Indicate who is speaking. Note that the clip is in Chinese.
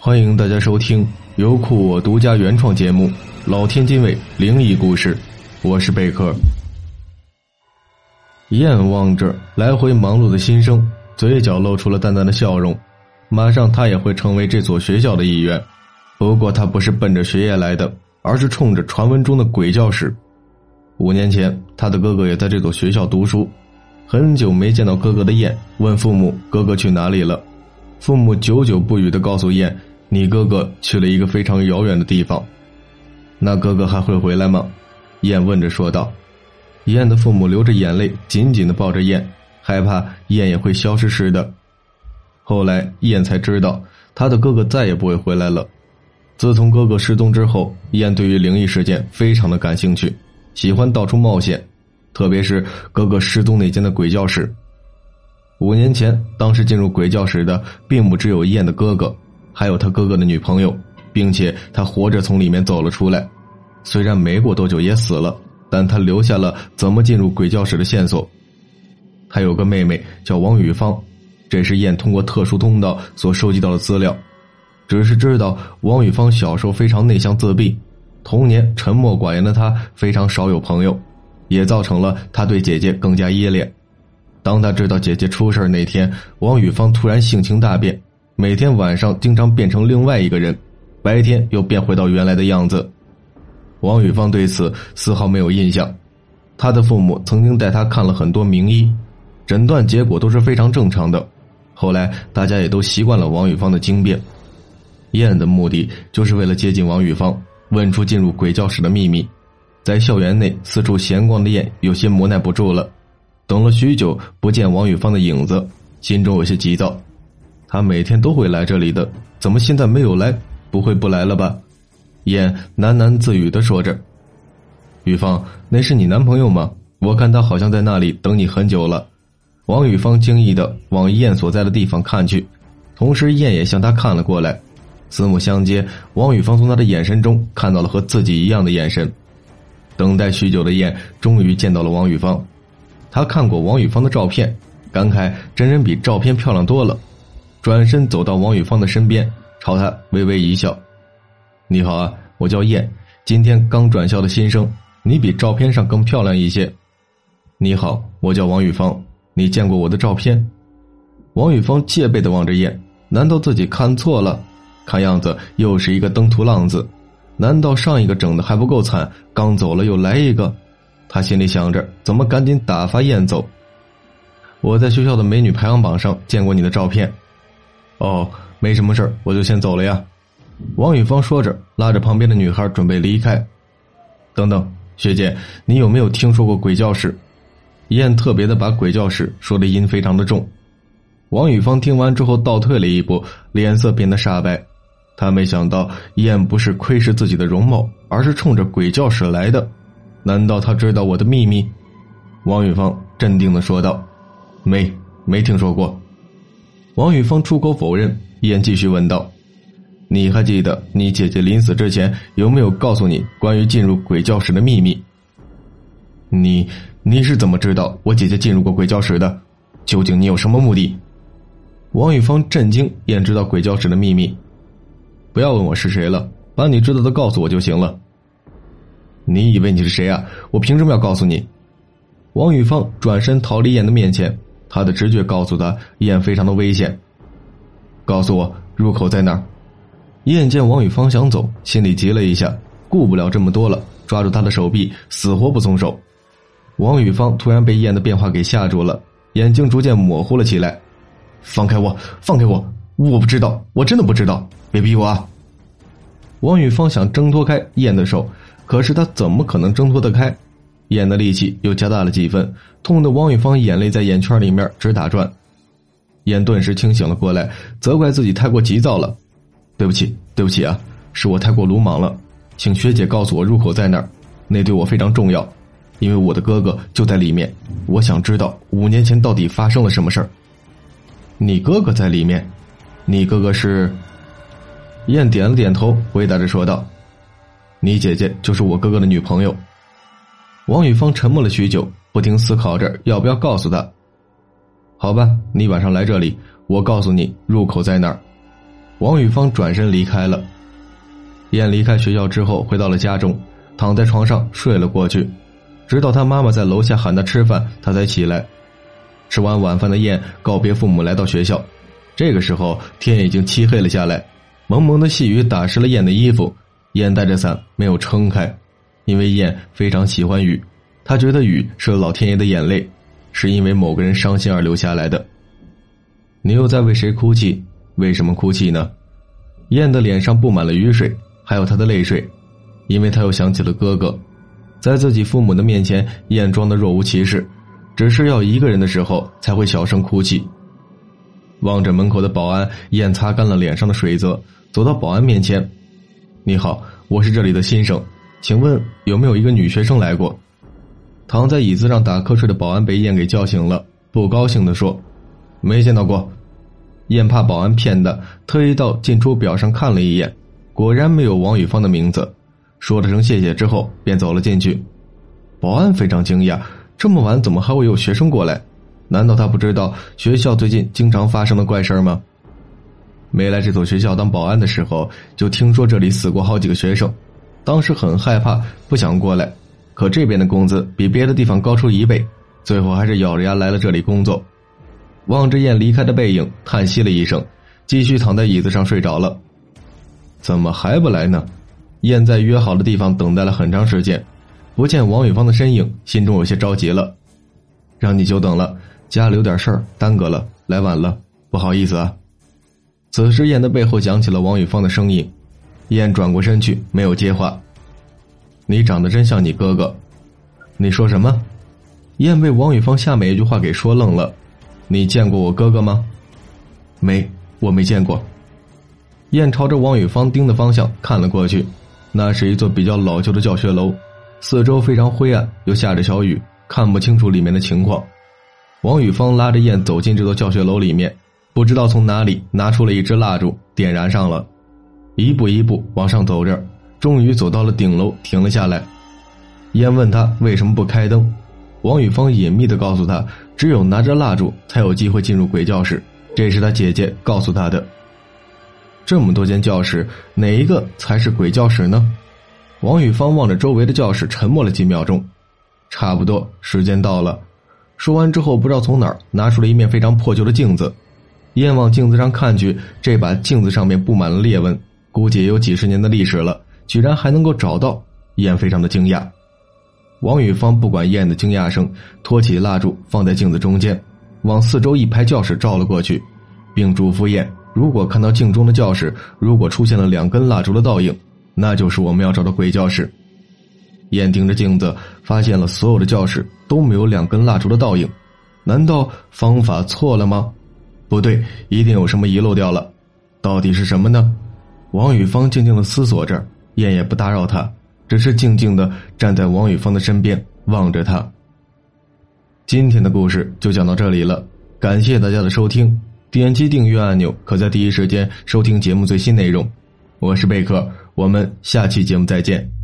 Speaker 1: 欢迎大家收听由酷我独家原创节目《老天津卫灵异故事》，我是贝壳。燕望着来回忙碌的新生，嘴角露出了淡淡的笑容。马上他也会成为这所学校的一员，不过他不是奔着学业来的，而是冲着传闻中的鬼教室。五年前，他的哥哥也在这所学校读书。很久没见到哥哥的燕问父母：“哥哥去哪里了？”父母久久不语的告诉燕：“你哥哥去了一个非常遥远的地方。”那哥哥还会回来吗？燕问着说道。燕的父母流着眼泪，紧紧的抱着燕，害怕燕也会消失似的。后来燕才知道，他的哥哥再也不会回来了。自从哥哥失踪之后，燕对于灵异事件非常的感兴趣，喜欢到处冒险，特别是哥哥失踪那间的鬼教室。五年前，当时进入鬼教室的并不只有燕的哥哥，还有他哥哥的女朋友，并且他活着从里面走了出来。虽然没过多久也死了，但他留下了怎么进入鬼教室的线索。他有个妹妹叫王雨芳。这是燕通过特殊通道所收集到的资料，只是知道王雨芳小时候非常内向自闭，童年沉默寡言的她非常少有朋友，也造成了她对姐姐更加依恋。当他知道姐姐出事那天，王雨芳突然性情大变，每天晚上经常变成另外一个人，白天又变回到原来的样子。王雨芳对此丝毫没有印象，他的父母曾经带他看了很多名医，诊断结果都是非常正常的。后来，大家也都习惯了王雨芳的惊变。燕的目的就是为了接近王雨芳，问出进入鬼教室的秘密。在校园内四处闲逛的燕有些磨耐不住了，等了许久不见王雨芳的影子，心中有些急躁。他每天都会来这里的，怎么现在没有来？不会不来了吧？燕喃喃自语的说着：“雨芳，那是你男朋友吗？我看他好像在那里等你很久了。”王雨芳惊异的往燕所在的地方看去，同时燕也向他看了过来，四目相接。王雨芳从他的眼神中看到了和自己一样的眼神。等待许久的燕终于见到了王雨芳，他看过王雨芳的照片，感慨真人比照片漂亮多了。转身走到王雨芳的身边，朝他微微一笑：“你好啊，我叫燕，今天刚转校的新生，你比照片上更漂亮一些。”“你好，我叫王雨芳。”你见过我的照片？王雨芳戒备的望着燕，难道自己看错了？看样子又是一个登徒浪子，难道上一个整的还不够惨？刚走了又来一个，他心里想着，怎么赶紧打发燕走？我在学校的美女排行榜上见过你的照片。哦，没什么事我就先走了呀。王雨芳说着，拉着旁边的女孩准备离开。等等，学姐，你有没有听说过鬼教室？燕特别的把鬼教室说的音非常的重，王雨芳听完之后倒退了一步，脸色变得煞白。他没想到燕不是窥视自己的容貌，而是冲着鬼教室来的。难道他知道我的秘密？王雨芳镇定的说道：“没，没听说过。”王雨芳出口否认。燕继续问道：“你还记得你姐姐临死之前有没有告诉你关于进入鬼教室的秘密？”你。你是怎么知道我姐姐进入过鬼教室的？究竟你有什么目的？王玉芳震惊，燕知道鬼教室的秘密。不要问我是谁了，把你知道的告诉我就行了。你以为你是谁啊？我凭什么要告诉你？王玉芳转身逃离燕的面前，他的直觉告诉他燕非常的危险。告诉我入口在哪儿？燕见王玉芳想走，心里急了一下，顾不了这么多了，抓住他的手臂，死活不松手。王雨芳突然被燕的变化给吓住了，眼睛逐渐模糊了起来。放开我！放开我！我不知道，我真的不知道，别逼我啊！王雨芳想挣脱开燕的手，可是他怎么可能挣脱得开？燕的力气又加大了几分，痛得王雨芳眼泪在眼圈里面直打转。燕顿时清醒了过来，责怪自己太过急躁了。对不起，对不起啊，是我太过鲁莽了，请学姐告诉我入口在哪儿，那对我非常重要。因为我的哥哥就在里面，我想知道五年前到底发生了什么事儿。你哥哥在里面，你哥哥是？燕点了点头，回答着说道：“你姐姐就是我哥哥的女朋友。”王雨芳沉默了许久，不停思考着要不要告诉他。好吧，你晚上来这里，我告诉你入口在哪儿。王宇芳转身离开了。燕离开学校之后，回到了家中，躺在床上睡了过去，直到他妈妈在楼下喊他吃饭，他才起来。吃完晚饭的燕告别父母，来到学校。这个时候天已经漆黑了下来，蒙蒙的细雨打湿了燕的衣服。燕带着伞没有撑开，因为燕非常喜欢雨，他觉得雨是老天爷的眼泪，是因为某个人伤心而流下来的。你又在为谁哭泣？为什么哭泣呢？燕的脸上布满了雨水。还有他的泪水，因为他又想起了哥哥，在自己父母的面前，燕装的若无其事，只是要一个人的时候才会小声哭泣。望着门口的保安，燕擦干了脸上的水渍，走到保安面前：“你好，我是这里的新生，请问有没有一个女学生来过？”躺在椅子上打瞌睡的保安被燕给叫醒了，不高兴的说：“没见到过。”燕怕保安骗的，特意到进出表上看了一眼。果然没有王宇芳的名字，说了声谢谢之后便走了进去。保安非常惊讶，这么晚怎么还会有学生过来？难道他不知道学校最近经常发生的怪事吗？没来这所学校当保安的时候，就听说这里死过好几个学生，当时很害怕，不想过来。可这边的工资比别的地方高出一倍，最后还是咬着牙来了这里工作。望着燕离开的背影，叹息了一声，继续躺在椅子上睡着了。怎么还不来呢？燕在约好的地方等待了很长时间，不见王宇芳的身影，心中有些着急了。让你久等了，家里有点事儿，耽搁了，来晚了，不好意思啊。此时，燕的背后响起了王宇芳的声音，燕转过身去，没有接话。你长得真像你哥哥，你说什么？燕被王宇芳下面一句话给说愣了。你见过我哥哥吗？没，我没见过。燕朝着王宇芳盯的方向看了过去，那是一座比较老旧的教学楼，四周非常灰暗，又下着小雨，看不清楚里面的情况。王宇芳拉着燕走进这座教学楼里面，不知道从哪里拿出了一支蜡烛，点燃上了，一步一步往上走着，终于走到了顶楼，停了下来。燕问他为什么不开灯，王宇芳隐秘的告诉他，只有拿着蜡烛才有机会进入鬼教室，这是他姐姐告诉他的。这么多间教室，哪一个才是鬼教室呢？王宇芳望着周围的教室，沉默了几秒钟。差不多，时间到了。说完之后，不知道从哪儿拿出了一面非常破旧的镜子。燕往镜子上看去，这把镜子上面布满了裂纹，估计也有几十年的历史了，居然还能够找到。燕非常的惊讶。王宇芳不管燕的惊讶声，托起蜡烛放在镜子中间，往四周一排教室照了过去，并嘱咐燕。如果看到镜中的教室，如果出现了两根蜡烛的倒影，那就是我们要找的鬼教室。眼盯着镜子，发现了所有的教室都没有两根蜡烛的倒影，难道方法错了吗？不对，一定有什么遗漏掉了，到底是什么呢？王宇芳静静的思索着，燕也不打扰他，只是静静的站在王宇芳的身边望着他。今天的故事就讲到这里了，感谢大家的收听。点击订阅按钮，可在第一时间收听节目最新内容。我是贝克，我们下期节目再见。